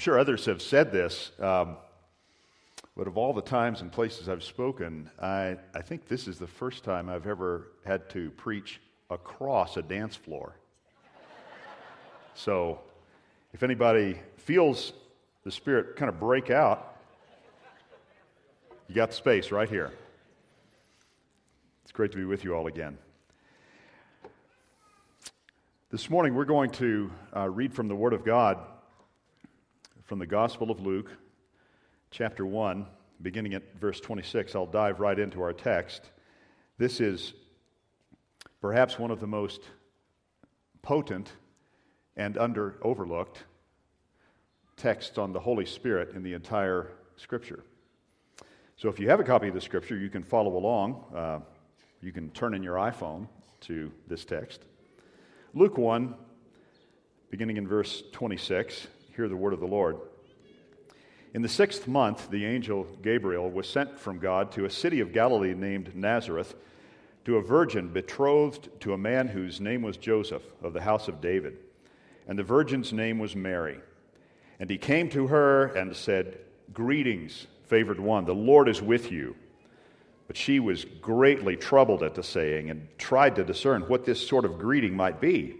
sure others have said this, um, but of all the times and places I've spoken, I, I think this is the first time I've ever had to preach across a dance floor. so, if anybody feels the Spirit kind of break out, you got space right here. It's great to be with you all again. This morning, we're going to uh, read from the Word of God from the Gospel of Luke, chapter 1, beginning at verse 26. I'll dive right into our text. This is perhaps one of the most potent and under overlooked texts on the Holy Spirit in the entire Scripture. So if you have a copy of the Scripture, you can follow along. Uh, you can turn in your iPhone to this text. Luke 1, beginning in verse 26 hear the word of the Lord. In the sixth month, the angel Gabriel was sent from God to a city of Galilee named Nazareth to a virgin betrothed to a man whose name was Joseph of the house of David. And the virgin's name was Mary. And he came to her and said, Greetings, favored one, the Lord is with you. But she was greatly troubled at the saying and tried to discern what this sort of greeting might be.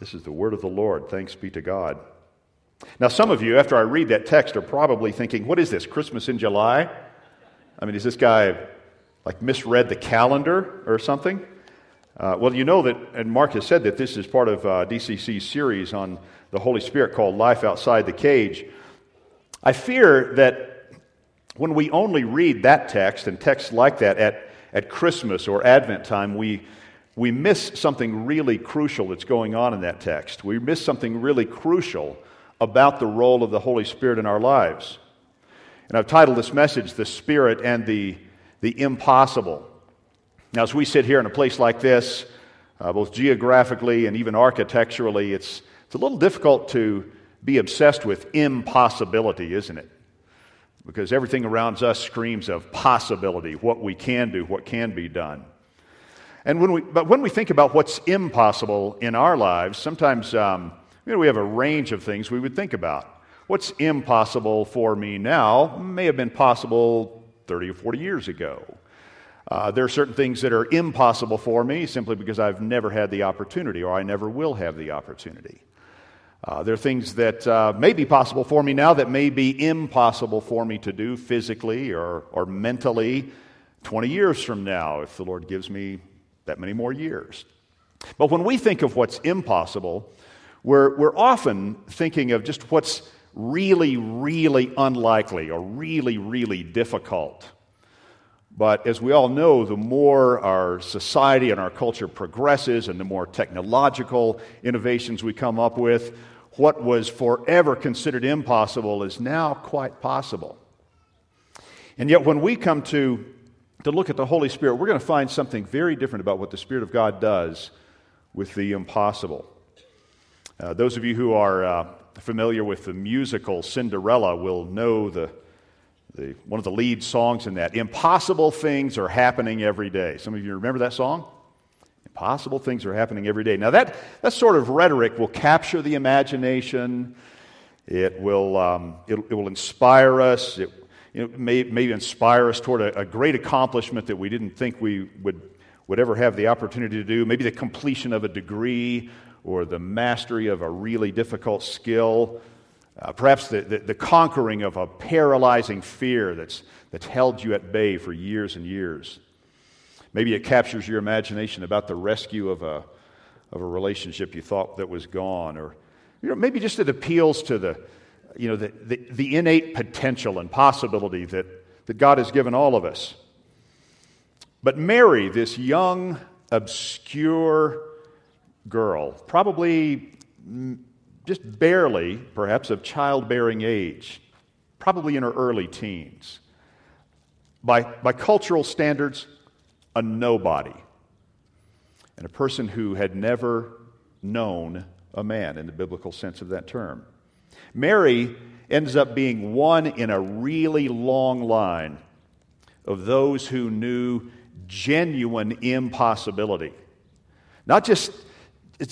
This is the word of the Lord. Thanks be to God. Now, some of you, after I read that text, are probably thinking, what is this, Christmas in July? I mean, is this guy like misread the calendar or something? Uh, well, you know that, and Mark has said that this is part of uh, DCC's series on the Holy Spirit called Life Outside the Cage. I fear that when we only read that text and texts like that at, at Christmas or Advent time, we, we miss something really crucial that's going on in that text. We miss something really crucial about the role of the Holy Spirit in our lives. And I've titled this message, The Spirit and the, the Impossible. Now, as we sit here in a place like this, uh, both geographically and even architecturally, it's, it's a little difficult to be obsessed with impossibility, isn't it? Because everything around us screams of possibility, what we can do, what can be done. And when we, but when we think about what's impossible in our lives, sometimes um, you know, we have a range of things we would think about. What's impossible for me now may have been possible 30 or 40 years ago. Uh, there are certain things that are impossible for me simply because I've never had the opportunity or I never will have the opportunity. Uh, there are things that uh, may be possible for me now that may be impossible for me to do physically or, or mentally 20 years from now if the Lord gives me that many more years. But when we think of what's impossible, we're, we're often thinking of just what's really, really unlikely or really, really difficult. But as we all know, the more our society and our culture progresses and the more technological innovations we come up with, what was forever considered impossible is now quite possible. And yet, when we come to to look at the Holy Spirit, we're going to find something very different about what the Spirit of God does with the impossible. Uh, those of you who are uh, familiar with the musical Cinderella will know the, the, one of the lead songs in that. Impossible things are happening every day. Some of you remember that song? Impossible things are happening every day. Now, that, that sort of rhetoric will capture the imagination, it will, um, it, it will inspire us, it you know, may, maybe inspire us toward a, a great accomplishment that we didn't think we would, would ever have the opportunity to do, maybe the completion of a degree or the mastery of a really difficult skill. Uh, perhaps the, the, the, conquering of a paralyzing fear that's, that's held you at bay for years and years. Maybe it captures your imagination about the rescue of a, of a relationship you thought that was gone. Or you know, maybe just it appeals to the, you know, the, the, the innate potential and possibility that, that God has given all of us. But Mary, this young, obscure girl, probably just barely, perhaps, of childbearing age, probably in her early teens. By, by cultural standards, a nobody, and a person who had never known a man in the biblical sense of that term. Mary ends up being one in a really long line of those who knew genuine impossibility. Not just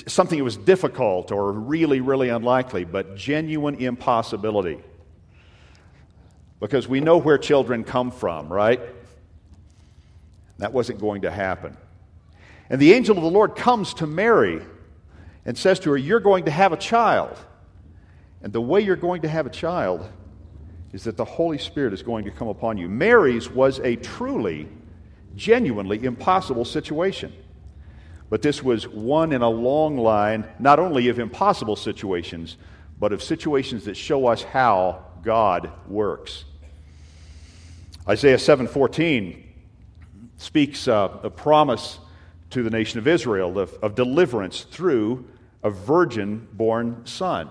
something that was difficult or really, really unlikely, but genuine impossibility. Because we know where children come from, right? That wasn't going to happen. And the angel of the Lord comes to Mary and says to her, You're going to have a child. And the way you're going to have a child is that the Holy Spirit is going to come upon you. Mary's was a truly, genuinely impossible situation. But this was one in a long line, not only of impossible situations, but of situations that show us how God works. Isaiah 7:14 speaks uh, a promise to the nation of Israel of, of deliverance through a virgin born son.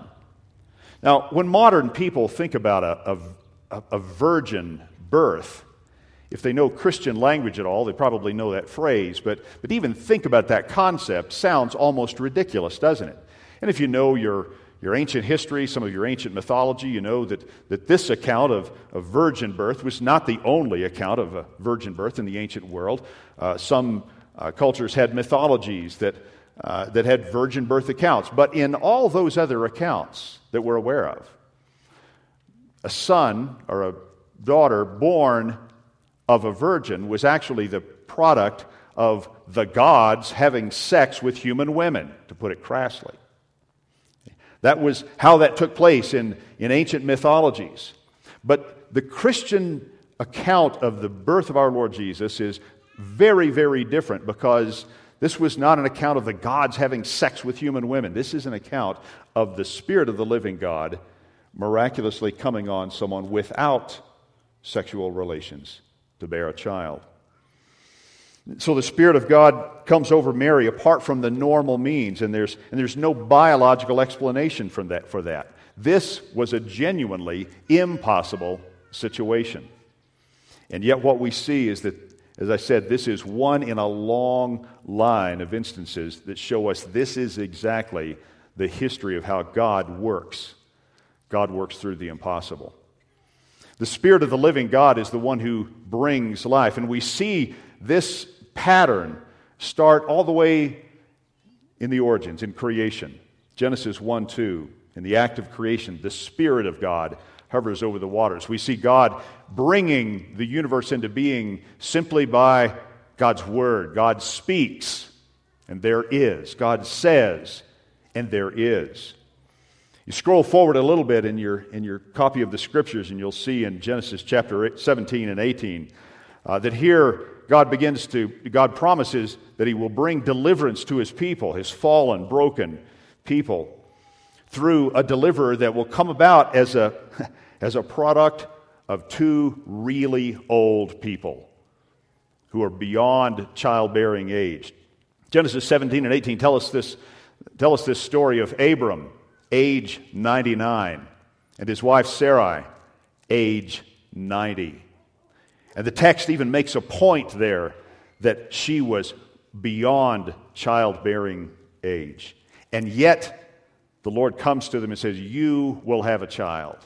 Now, when modern people think about a, a, a virgin birth, if they know Christian language at all, they probably know that phrase, but, but even think about that concept sounds almost ridiculous, doesn't it? And if you know your, your ancient history, some of your ancient mythology, you know that, that this account of, of virgin birth was not the only account of a virgin birth in the ancient world. Uh, some uh, cultures had mythologies that, uh, that had virgin birth accounts. But in all those other accounts that we're aware of, a son or a daughter born of a virgin was actually the product of the gods having sex with human women, to put it crassly. That was how that took place in, in ancient mythologies. But the Christian account of the birth of our Lord Jesus is very, very different because this was not an account of the gods having sex with human women. This is an account of the Spirit of the living God miraculously coming on someone without sexual relations to bear a child. So the Spirit of God comes over Mary apart from the normal means, and there's, and there's no biological explanation from that, for that. This was a genuinely impossible situation. And yet, what we see is that, as I said, this is one in a long line of instances that show us this is exactly the history of how God works. God works through the impossible. The Spirit of the living God is the one who brings life. And we see this pattern start all the way in the origins, in creation. Genesis 1 2, in the act of creation, the Spirit of God hovers over the waters. We see God bringing the universe into being simply by God's Word. God speaks, and there is. God says, and there is. You scroll forward a little bit in your, in your copy of the scriptures, and you'll see in Genesis chapter 17 and 18 uh, that here God begins to, God promises that He will bring deliverance to His people, His fallen, broken people, through a deliverer that will come about as a, as a product of two really old people who are beyond childbearing age. Genesis 17 and 18 tell us this, tell us this story of Abram age 99, and his wife Sarai, age 90. And the text even makes a point there that she was beyond childbearing age. And yet, the Lord comes to them and says, You will have a child.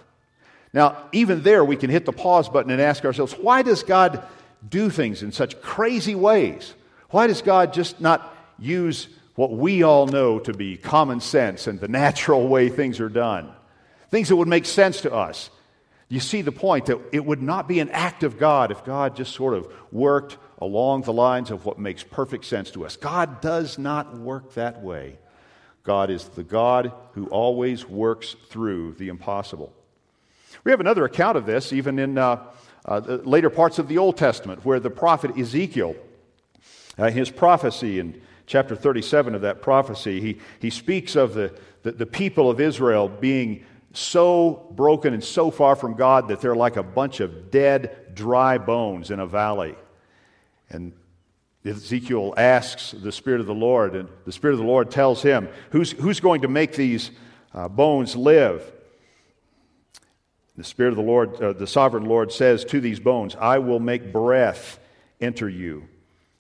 Now, even there, we can hit the pause button and ask ourselves, why does God do things in such crazy ways? Why does God just not use what we all know to be common sense and the natural way things are done. Things that would make sense to us. You see the point that it would not be an act of God if God just sort of worked along the lines of what makes perfect sense to us. God does not work that way. God is the God who always works through the impossible. We have another account of this even in uh, uh, the later parts of the Old Testament, where the prophet Ezekiel, uh, his prophecy in chapter 37 of that prophecy, he, he speaks of the, the, the people of Israel being so broken and so far from God that they're like a bunch of dead, dry bones in a valley. And Ezekiel asks the Spirit of the Lord, and the Spirit of the Lord tells him, Who's, who's going to make these uh, bones live? The Spirit of the Lord, uh, the sovereign Lord says to these bones, I will make breath enter you,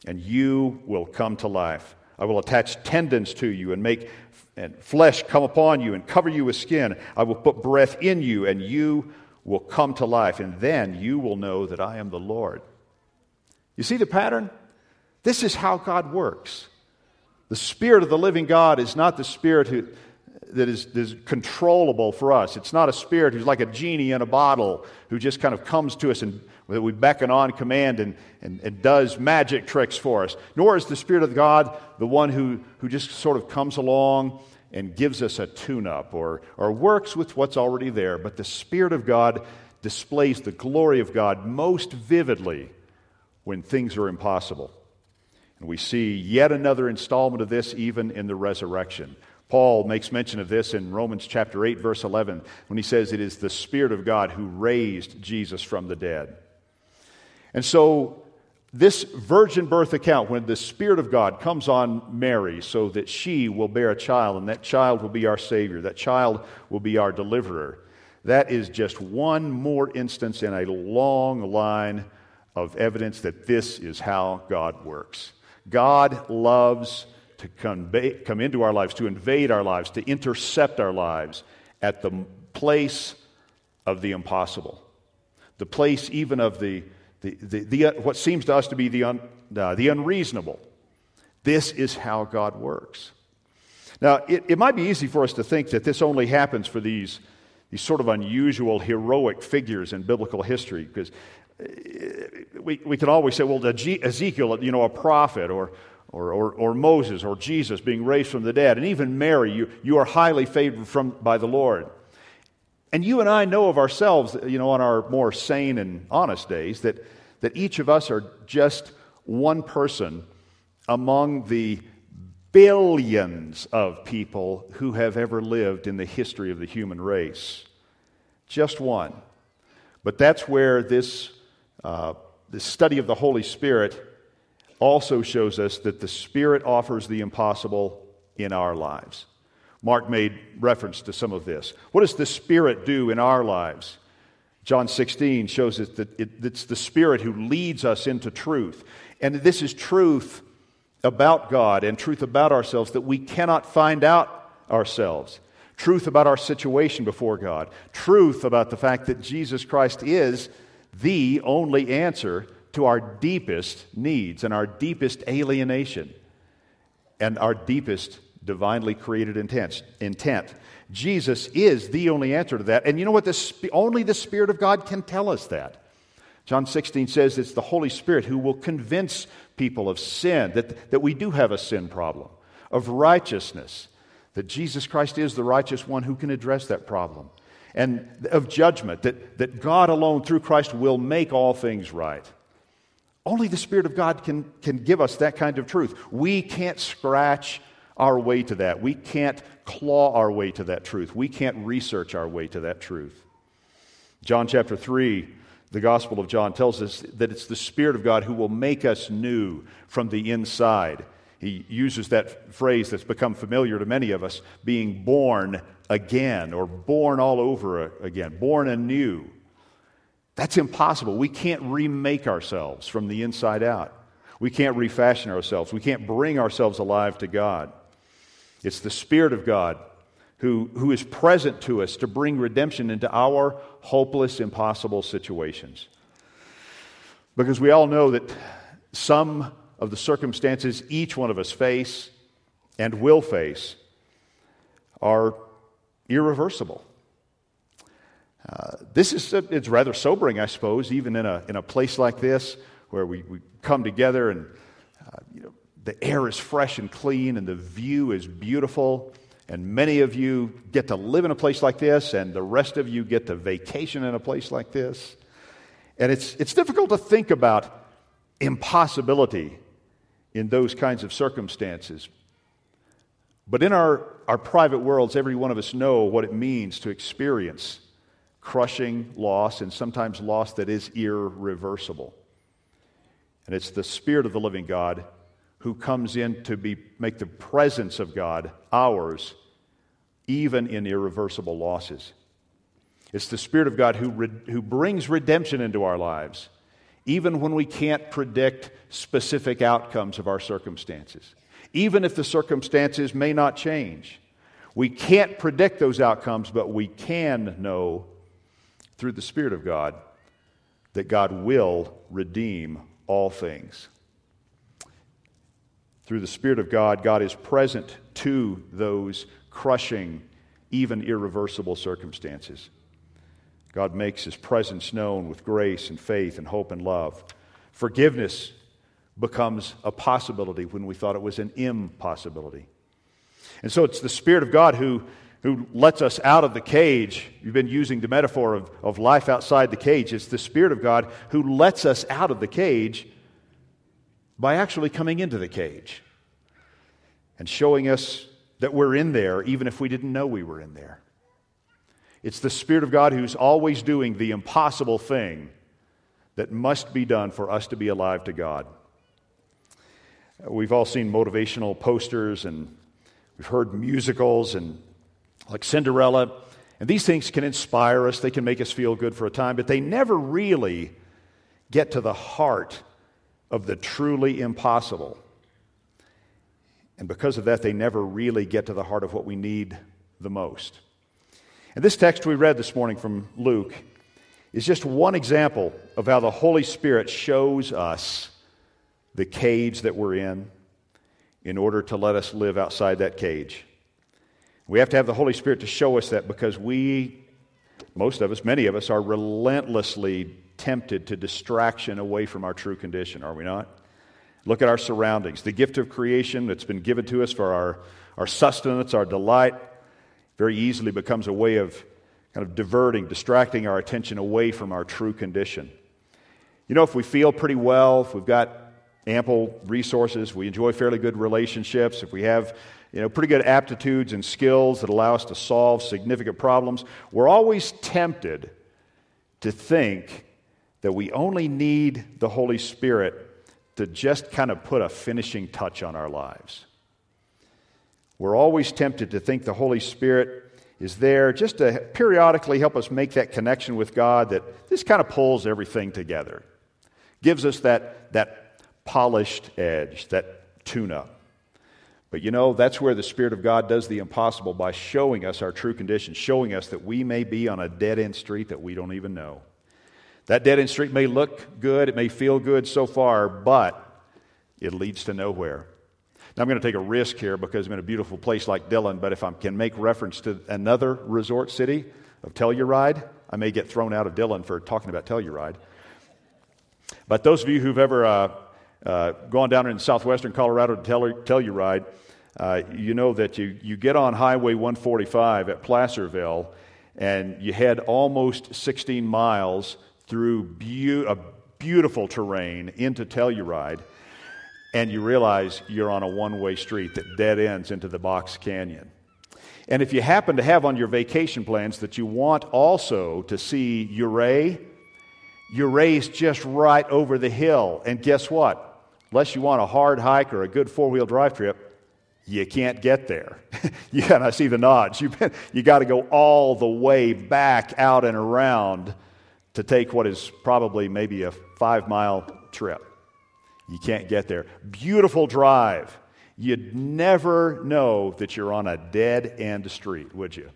and you will come to life. I will attach tendons to you and make and flesh come upon you and cover you with skin. I will put breath in you, and you will come to life. And then you will know that I am the Lord. You see the pattern? This is how God works. The Spirit of the living God is not the Spirit who, that is, controllable for us. It's not a Spirit who's like a genie in a bottle who just kind of comes to us and that we beckon on command and, and, and does magic tricks for us. Nor is the Spirit of God the one who, who just sort of comes along and gives us a tune up or, or works with what's already there. But the Spirit of God displays the glory of God most vividly when things are impossible. And we see yet another installment of this even in the resurrection. Paul makes mention of this in Romans chapter 8, verse 11, when he says, It is the Spirit of God who raised Jesus from the dead. And so, this virgin birth account, when the Spirit of God comes on Mary so that she will bear a child, and that child will be our Savior, that child will be our deliverer, that is just one more instance in a long line of evidence that this is how God works. God loves to convey, come into our lives, to invade our lives, to intercept our lives at the place of the impossible, the place even of the, the, the, the what seems to us to be the, un, uh, the unreasonable. This is how God works. Now, it, it might be easy for us to think that this only happens for these, these sort of unusual, heroic figures in biblical history, because uh, we, we can always say, well, Ezekiel, you know, a prophet, or, or, or, or, Moses or Jesus being raised from the dead, and even Mary, you, you are highly favored from, by the Lord. And you and I know of ourselves, you know, on our more sane and honest days, that, that each of us are just one person among the billions of people who have ever lived in the history of the human race. Just one. But that's where this, uh, this study of the Holy Spirit also shows us that the Spirit offers the impossible in our lives. Mark made reference to some of this. What does the Spirit do in our lives? John 16 shows us that it's the Spirit who leads us into truth. And this is truth about God and truth about ourselves that we cannot find out ourselves. Truth about our situation before God. Truth about the fact that Jesus Christ is the only answer to our deepest needs and our deepest alienation and our deepest divinely created intent. intent. Jesus is the only answer to that. And you know what? The, only the Spirit of God can tell us that. John 16 says it's the Holy Spirit who will convince people of sin, that, that we do have a sin problem, of righteousness, that Jesus Christ is the righteous one who can address that problem, and of judgment, that, that God alone through Christ will make all things right. Only the Spirit of God can, can give us that kind of truth. We can't scratch our way to that. We can't claw our way to that truth. We can't research our way to that truth. John chapter 3, the Gospel of John tells us that it's the Spirit of God who will make us new from the inside. He uses that phrase that's become familiar to many of us being born again or born all over again, born anew. That's impossible. We can't remake ourselves from the inside out. We can't refashion ourselves. We can't bring ourselves alive to God. It's the Spirit of God who, who is present to us to bring redemption into our hopeless, impossible situations. Because we all know that some of the circumstances each one of us face and will face are irreversible. This is it's rather sobering, I suppose, even in a, in a place like this where we, we come together and uh, you know, the air is fresh and clean and the view is beautiful And many of you get to live in a place like this, and the rest of you get to vacation in a place like this. And it's, it's difficult to think about impossibility in those kinds of circumstances. But in our, our private worlds, every one of us know what it means to experience crushing loss, and sometimes loss that is irreversible. And it's the Spirit of the living God who comes in to be, make the presence of God ours, even in irreversible losses. It's the Spirit of God who, re, who brings redemption into our lives, even when we can't predict specific outcomes of our circumstances, even if the circumstances may not change. We can't predict those outcomes, but we can know through the Spirit of God that God will redeem all things. Through the Spirit of God, God is present to those crushing, even irreversible circumstances. God makes his presence known with grace and faith and hope and love. Forgiveness becomes a possibility when we thought it was an impossibility. And so it's the Spirit of God who, who lets us out of the cage. You've been using the metaphor of, of life outside the cage. It's the Spirit of God who lets us out of the cage by actually coming into the cage and showing us that we're in there, even if we didn't know we were in there. It's the Spirit of God who's always doing the impossible thing that must be done for us to be alive to God. We've all seen motivational posters and we've heard musicals and like Cinderella. And these things can inspire us, they can make us feel good for a time, but they never really get to the heart of the truly impossible. And because of that, they never really get to the heart of what we need the most. And this text we read this morning from Luke is just one example of how the Holy Spirit shows us the cage that we're in in order to let us live outside that cage. We have to have the Holy Spirit to show us that because we, most of us, many of us, are relentlessly tempted to distraction away from our true condition, are we not? Look at our surroundings. The gift of creation that's been given to us for our, our sustenance, our delight, very easily becomes a way of kind of diverting, distracting our attention away from our true condition. You know, if we feel pretty well, if we've got ample resources, we enjoy fairly good relationships, if we have you know, pretty good aptitudes and skills that allow us to solve significant problems, we're always tempted to think that we only need the Holy Spirit to just kind of put a finishing touch on our lives. We're always tempted to think the Holy Spirit is there just to periodically help us make that connection with God that this kind of pulls everything together, gives us that, that polished edge, that tune up. But you know, that's where the Spirit of God does the impossible by showing us our true condition, showing us that we may be on a dead end street that we don't even know. That dead end street may look good, it may feel good so far, but it leads to nowhere. Now, I'm going to take a risk here because I'm in a beautiful place like Dillon, but if I can make reference to another resort city of Telluride, I may get thrown out of Dillon for talking about Telluride. But those of you who've ever uh, uh, gone down in southwestern Colorado to Telluride, uh, you know that you, you get on Highway 145 at Placerville and you head almost 16 miles through be- a beautiful terrain into Telluride and you realize you're on a one way street that dead ends into the Box Canyon. And if you happen to have on your vacation plans that you want also to see Ouray, Ouray's just right over the hill. And guess what? Unless you want a hard hike or a good four wheel drive trip, you can't get there. you kind of see the nods. You've been, you got to go all the way back out and around to take what is probably maybe a five mile trip. You can't get there. Beautiful drive. You'd never know that you're on a dead end street, would you?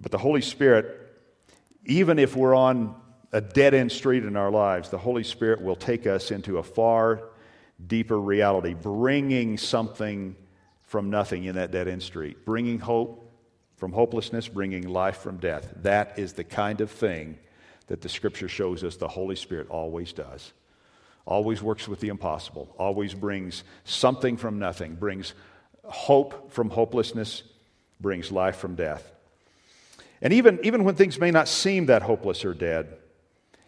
But the Holy Spirit, even if we're on a dead end street in our lives, the Holy Spirit will take us into a far deeper reality, bringing something from nothing in that dead end street, bringing hope from hopelessness, bringing life from death. That is the kind of thing that the Scripture shows us the Holy Spirit always does always works with the impossible, always brings something from nothing, brings Hope from hopelessness brings life from death. And even, even when things may not seem that hopeless or dead,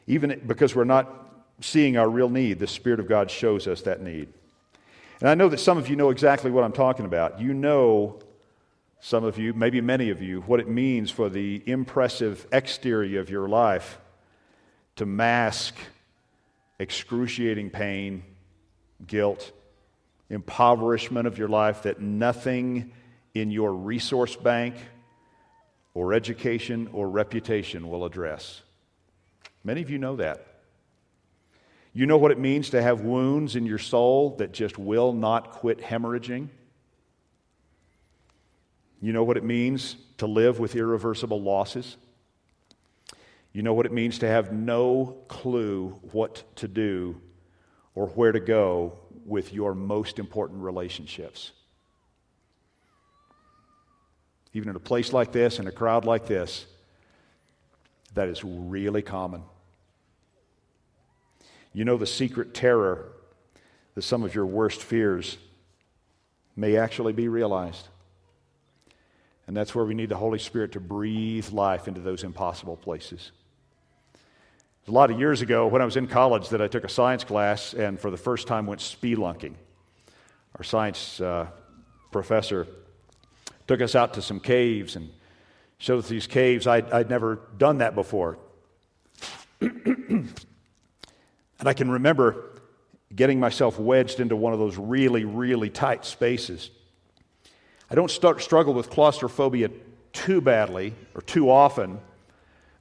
even because we're not seeing our real need, the Spirit of God shows us that need. And I know that some of you know exactly what I'm talking about. You know, some of you, maybe many of you, what it means for the impressive exterior of your life to mask excruciating pain, guilt, impoverishment of your life, that nothing in your resource bank or education or reputation will address. Many of you know that. You know what it means to have wounds in your soul that just will not quit hemorrhaging. You know what it means to live with irreversible losses. You know what it means to have no clue what to do or where to go with your most important relationships. Even in a place like this, in a crowd like this, that is really common. You know the secret terror that some of your worst fears may actually be realized. And that's where we need the Holy Spirit to breathe life into those impossible places. A lot of years ago, when I was in college, that I took a science class and for the first time went spelunking. Our science uh, professor took us out to some caves and showed us these caves. I'd, I'd never done that before. and I can remember getting myself wedged into one of those really, really tight spaces. I don't start, struggle with claustrophobia too badly or too often,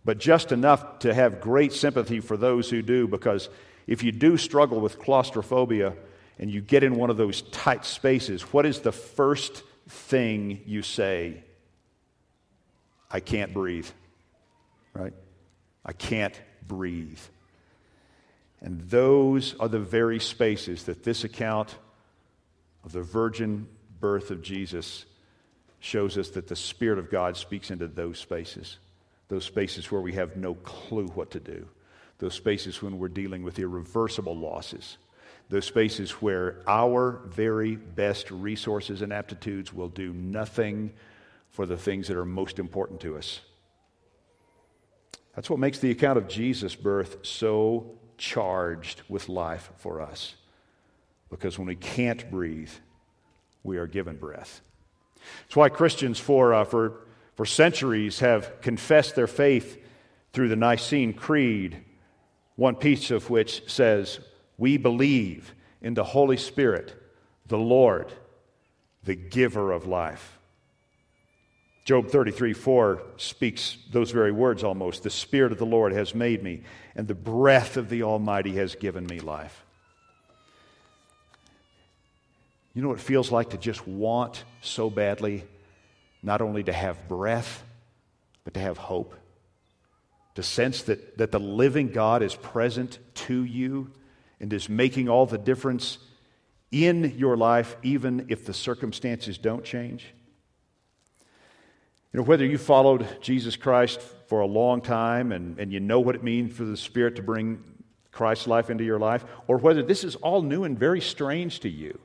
but just enough to have great sympathy for those who do, because if you do struggle with claustrophobia and you get in one of those tight spaces, what is the first thing you say? I can't breathe. Right? I can't breathe. And those are the very spaces that this account of the virgin birth of Jesus shows us that the Spirit of God speaks into those spaces, those spaces where we have no clue what to do, those spaces when we're dealing with irreversible losses, those spaces where our very best resources and aptitudes will do nothing for the things that are most important to us. That's what makes the account of Jesus' birth so charged with life for us. Because when we can't breathe, we are given breath. That's why Christians for, uh, for, for centuries have confessed their faith through the Nicene Creed, one piece of which says, We believe in the Holy Spirit, the Lord, the giver of life. Job 33 4 speaks those very words almost. The Spirit of the Lord has made me, and the breath of the Almighty has given me life. You know what it feels like to just want so badly not only to have breath, but to have hope? To sense that, that the living God is present to you and is making all the difference in your life, even if the circumstances don't change? You know, whether you followed Jesus Christ for a long time and, and you know what it means for the Spirit to bring Christ's life into your life, or whether this is all new and very strange to you,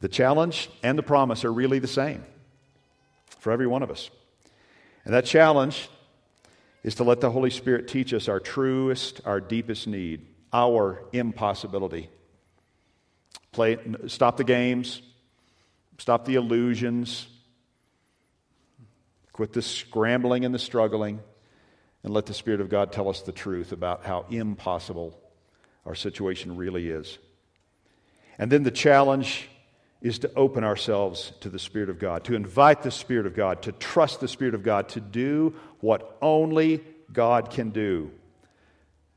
the challenge and the promise are really the same for every one of us. And that challenge is to let the Holy Spirit teach us our truest, our deepest need, our impossibility. Play, stop the games, stop the illusions, quit the scrambling and the struggling, and let the Spirit of God tell us the truth about how impossible our situation really is. And then the challenge is to open ourselves to the Spirit of God, to invite the Spirit of God, to trust the Spirit of God, to do what only God can do.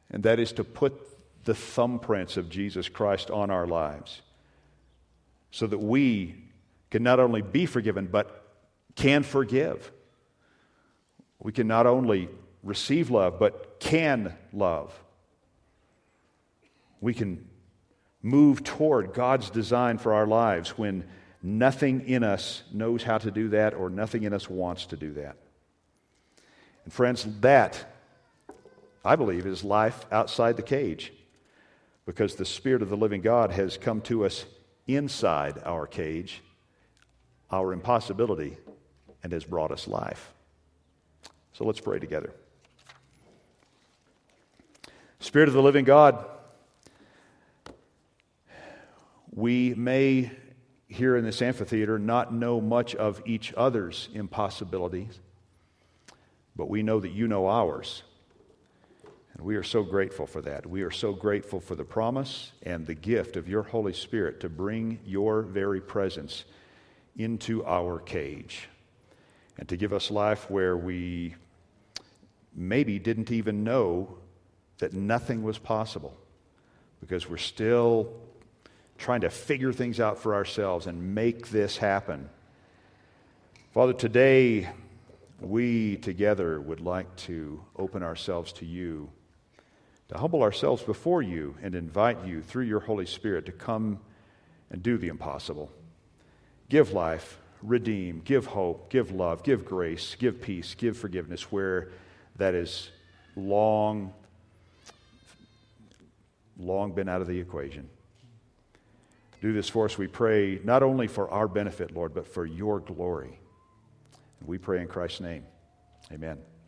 And that is to put the thumbprints of Jesus Christ on our lives so that we can not only be forgiven, but can forgive. We can not only receive love, but can love. We can move toward God's design for our lives when nothing in us knows how to do that or nothing in us wants to do that. And, friends, that, I believe, is life outside the cage because the Spirit of the living God has come to us inside our cage, our impossibility, and has brought us life. So let's pray together. Spirit of the living God, we may here in this amphitheater not know much of each other's impossibilities, but we know that you know ours. And we are so grateful for that. We are so grateful for the promise and the gift of your Holy Spirit to bring your very presence into our cage and to give us life where we maybe didn't even know that nothing was possible because we're still trying to figure things out for ourselves and make this happen. Father, today we together would like to open ourselves to you, to humble ourselves before you, and invite you through your Holy Spirit to come and do the impossible. Give life, redeem, give hope, give love, give grace, give peace, give forgiveness where that is long, long been out of the equation. Do this for us, we pray, not only for our benefit, Lord, but for your glory. We pray in Christ's name. Amen.